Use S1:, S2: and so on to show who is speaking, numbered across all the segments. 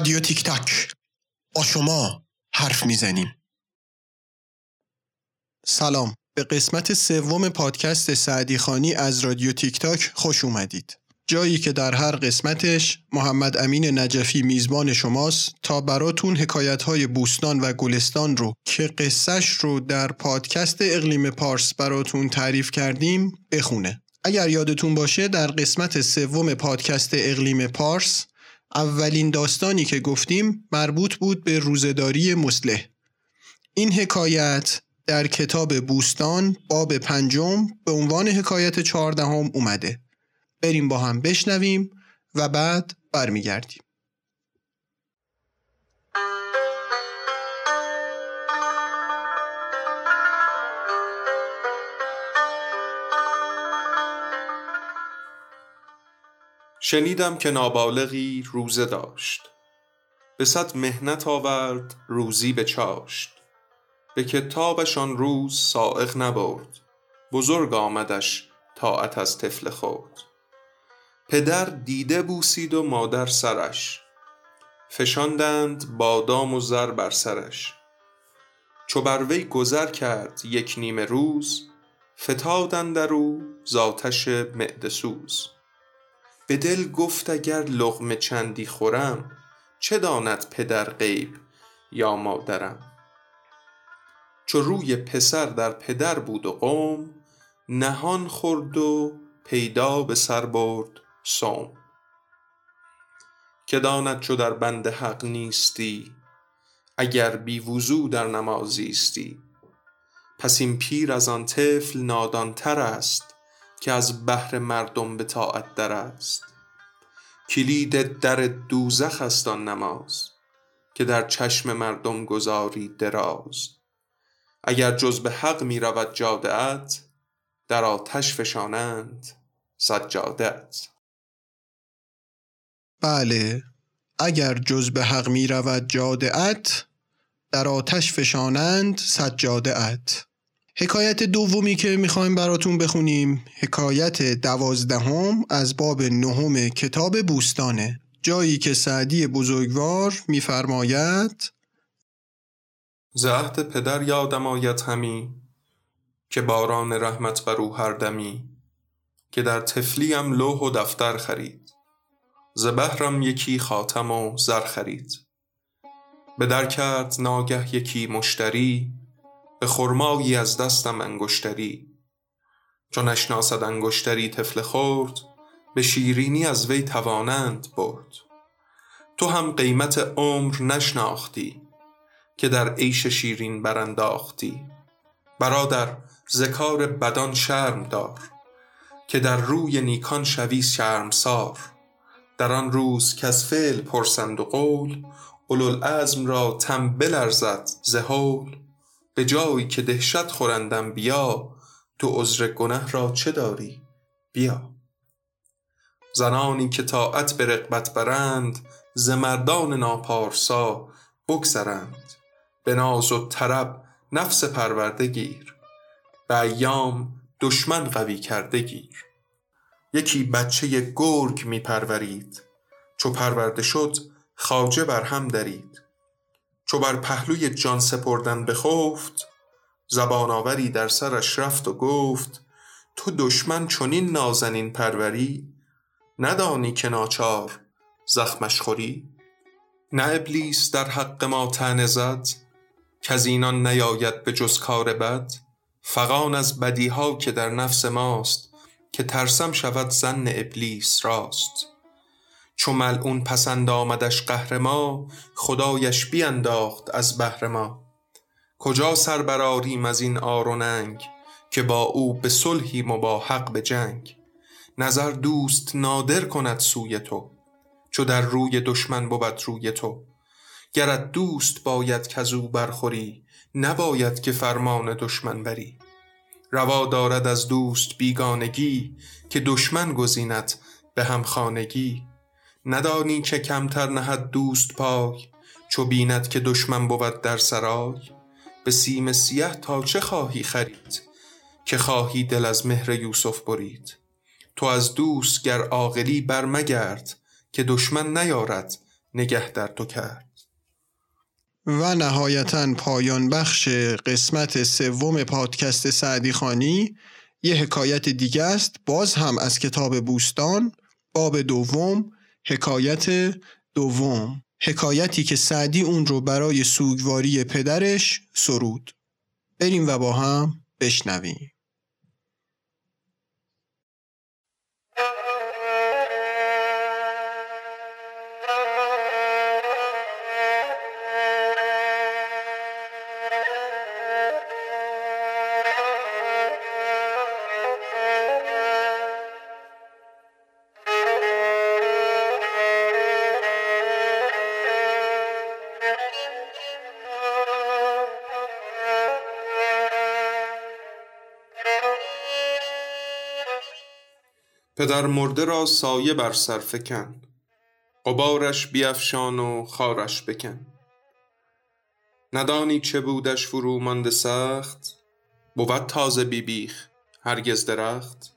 S1: رادیو تیک تاک. با شما حرف می‌زنیم. سلام. به قسمت سوم پادکست سعدی خانی از رادیو تیک تاک خوش اومدید. جایی که در هر قسمتش محمد امین نجفی میزبان شماست تا براتون حکایت های بوستان و گلستان رو که قصهش رو در پادکست اقلیم پارس براتون تعریف کردیم بخونه. اگر یادتون باشه در قسمت سوم پادکست اقلیم پارس اولین داستانی که گفتیم مربوط بود به روزداری مسلح این حکایت در کتاب بوستان باب پنجم به عنوان حکایت چهاردهم اومده. بریم با هم بشنویم و بعد برمیگردیم.
S2: شنیدم که نابالغی روزه داشت. به صد مهنت آورد روزی به چاشت. به کتابشان روز سائق نبرد. بزرگ آمدش طاعت از طفل خورد پدر دیده بوسید و مادر سرش. فشاندند بادام و زر بر سرش. چو بر وی گذر کرد یک نیمه روز فتادند در او زاتش معده سوز. به دل گفت اگر لقمه چندی خورم چه داند پدر غیب یا مادرم؟ چو روی پسر در پدر بود و قوم نهان خورد و پیدا به سر برد صوم. که داند چو در بند حق نیستی اگر بی وضو در نماز ایستی. پس این پیر از آن طفل نادانتر است که از بهر مردم به طاعت در است. کلید در دوزخ است آن نماز که در چشم مردم گذاری دراز. اگر جز به حق می رود جاده ات در آتش فشانند سجادت
S1: بله اگر جز به حق می رود جاده ات در آتش فشانند سجاده ات حکایت دومی که می‌خوایم براتون بخونیم حکایت دوازدهم از باب نهم کتاب بوستانه. جایی که سعدی بزرگوار میفرماید
S2: زهد پدر یادم آید همی که باران رحمت بر او هر دمی که در تفلیم لوح و دفتر خرید. ز بهرم یکی خاتم و زر خرید. به در کرد ناگه یکی مشتری به خرمایی از دستم انگشتری. چون نشناسد انگشتری طفل خورد به شیرینی از وی توانند برد. تو هم قیمت عمر نشناختی که در عیش شیرین برانداختی. برادر ذکار بدان شرم دار که در روی نیکان شوی شرمسار. در آن روز از فعل پرسند و قول اولوالعزم را تن بلرزد ز هول. به جایی که دهشت خورندم بیا تو عذر گنه را چه داری؟ بیا. زنانی که طاعت به رغبت برند ز مردان ناپارسا بگذرند. به ناز و طرب نفس پرورده گیر. به ایام دشمن قوی کرده گیر. یکی بچه گرگ می پرورید چو پرورده شد خواجه بر هم درید. چو بر پهلوی جان سپردن بخفت زبان آوری در سرش رفت و گفت تو دشمن چنین نازنین پروری ندانی که ناچار زخمش خوری؟ نه ابلیس در حق ما طعنه زد کز اینان نیاید به جز کار بد. فغان از بدیها که در نفس ماست که ترسم شود زن ابلیس راست. چو ملعون پسند آمدش قهر ما خدایش بینداخت از بهر ما. کجا سر برآریم از این آر و ننگ که با او به صلحیم و با حق به جنگ؟ نظر دوست نادر کند سوی تو چو در روی دشمن بود روی تو. گرت دوست باید او برخوری نباید که فرمان دشمن بری. روا دارد از دوست بیگانگی که دشمن گزیند به هم خانگی ندانی که کمتر نهد دوست پای چو بیند که دشمن بود در سرای. به سیم سیه تا چه خواهی خرید که خواهی دل از مهر یوسف برید. تو از دوست گر عاقلی برمگرد که دشمن نیارد نگه در تو کرد.
S1: و نهایتا پایان بخش قسمت سوم پادکست سعدی خانی. یه حکایت دیگه است. باز هم از کتاب بوستان باب دوم حکایت دوم. حکایتی که سعدی اون رو برای سوگواری پدرش سرود. بریم و با هم بشنویم.
S2: پدر مرده را سایه بر سر فکن. قبارش بیفشان و خارش بکن. ندانی چه بودش فرو مانده سخت؟ بود تازه بیبیخ هرگز درخت.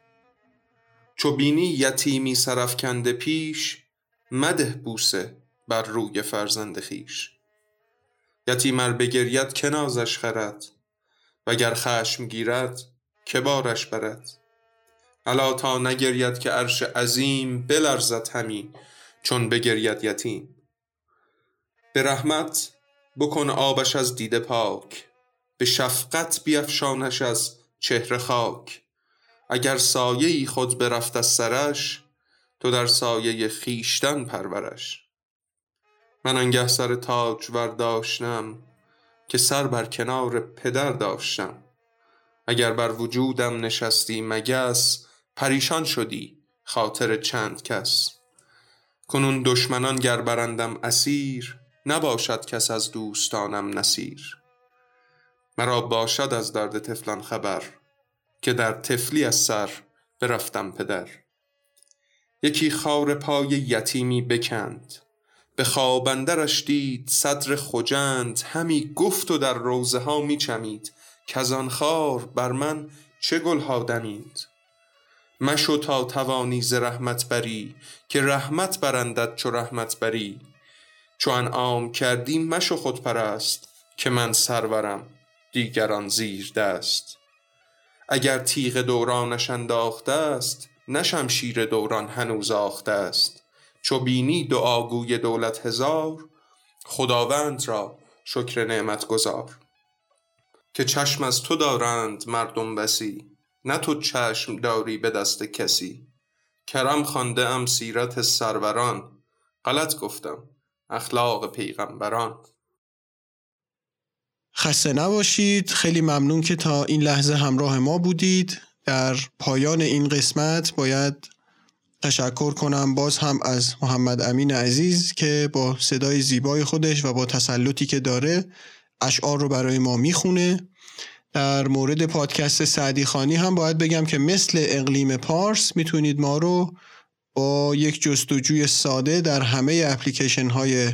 S2: چو بینی یتیمی سرفکنده پیش مده بوسه بر روی فرزند خویش. یتیم ار بگرید که نازش خرد؟ وگر خشم گیرد که بارش برد؟ الا تا نگرید که عرش عظیم بلرزد همی چون بگرید یتیم. به رحمت بکن آبش از دیده پاک به شفقت بیفشانش از چهره خاک. اگر سایه خود برفت از سرش تو در سایه خیشتن پرورش. من انگه سر تاج داشتم که سر بر کنار پدر داشتم. اگر بر وجودم نشستی مگس پریشان شدی خاطر چند کس. کنون دشمنان گر برندم اسیر نباشد کس از دوستانم نسیر مرا باشد از درد طفلان خبر که در طفلی از سر برفتم پدر. یکی خار پای یتیمی بکند به خوابندرش دید صدر خجند. همی گفت و در روزه ها می چمید که از خار بر من چه گل ها دمید. مشو تا توانی ز رحمت بری که رحمت برندت چو رحمت بری. چو انعام کردی مشو خود پرست که من سرورم دیگران زیر دست. اگر تیغ دورانش انداخته است نه شمشیر دوران هنوز آخته است. چو بینی دعاگوی دولت هزار خداوند را شکر نعمت گذار که چشم از تو دارند مردم بسی نه تو چشم داری به دست کسی. کرم خانده ام سیرت سروران. غلط گفتم. اخلاق پیغمبران.
S1: خسته نباشید. خیلی ممنون که تا این لحظه همراه ما بودید. در پایان این قسمت باید تشکر کنم باز هم از محمد امین عزیز که با صدای زیبای خودش و با تسلطی که داره اشعار رو برای ما می‌خونه. در مورد پادکست سعدی خوانی هم باید بگم که مثل اقلیم پارس می‌تونید ما رو با یک جستجوی ساده در همه اپلیکیشن های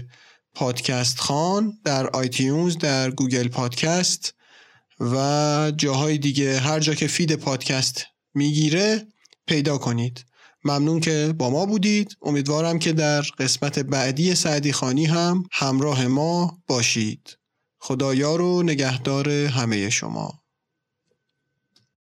S1: پادکست خوان در iTunes در Google Podcast و جاهای دیگه هر جا که feed پادکست می‌گیره پیدا کنید. ممنون که با ما بودید. امیدوارم که در قسمت بعدی سعدی خانی هم همراه ما باشید. خدایا رو نگهدار همه شما.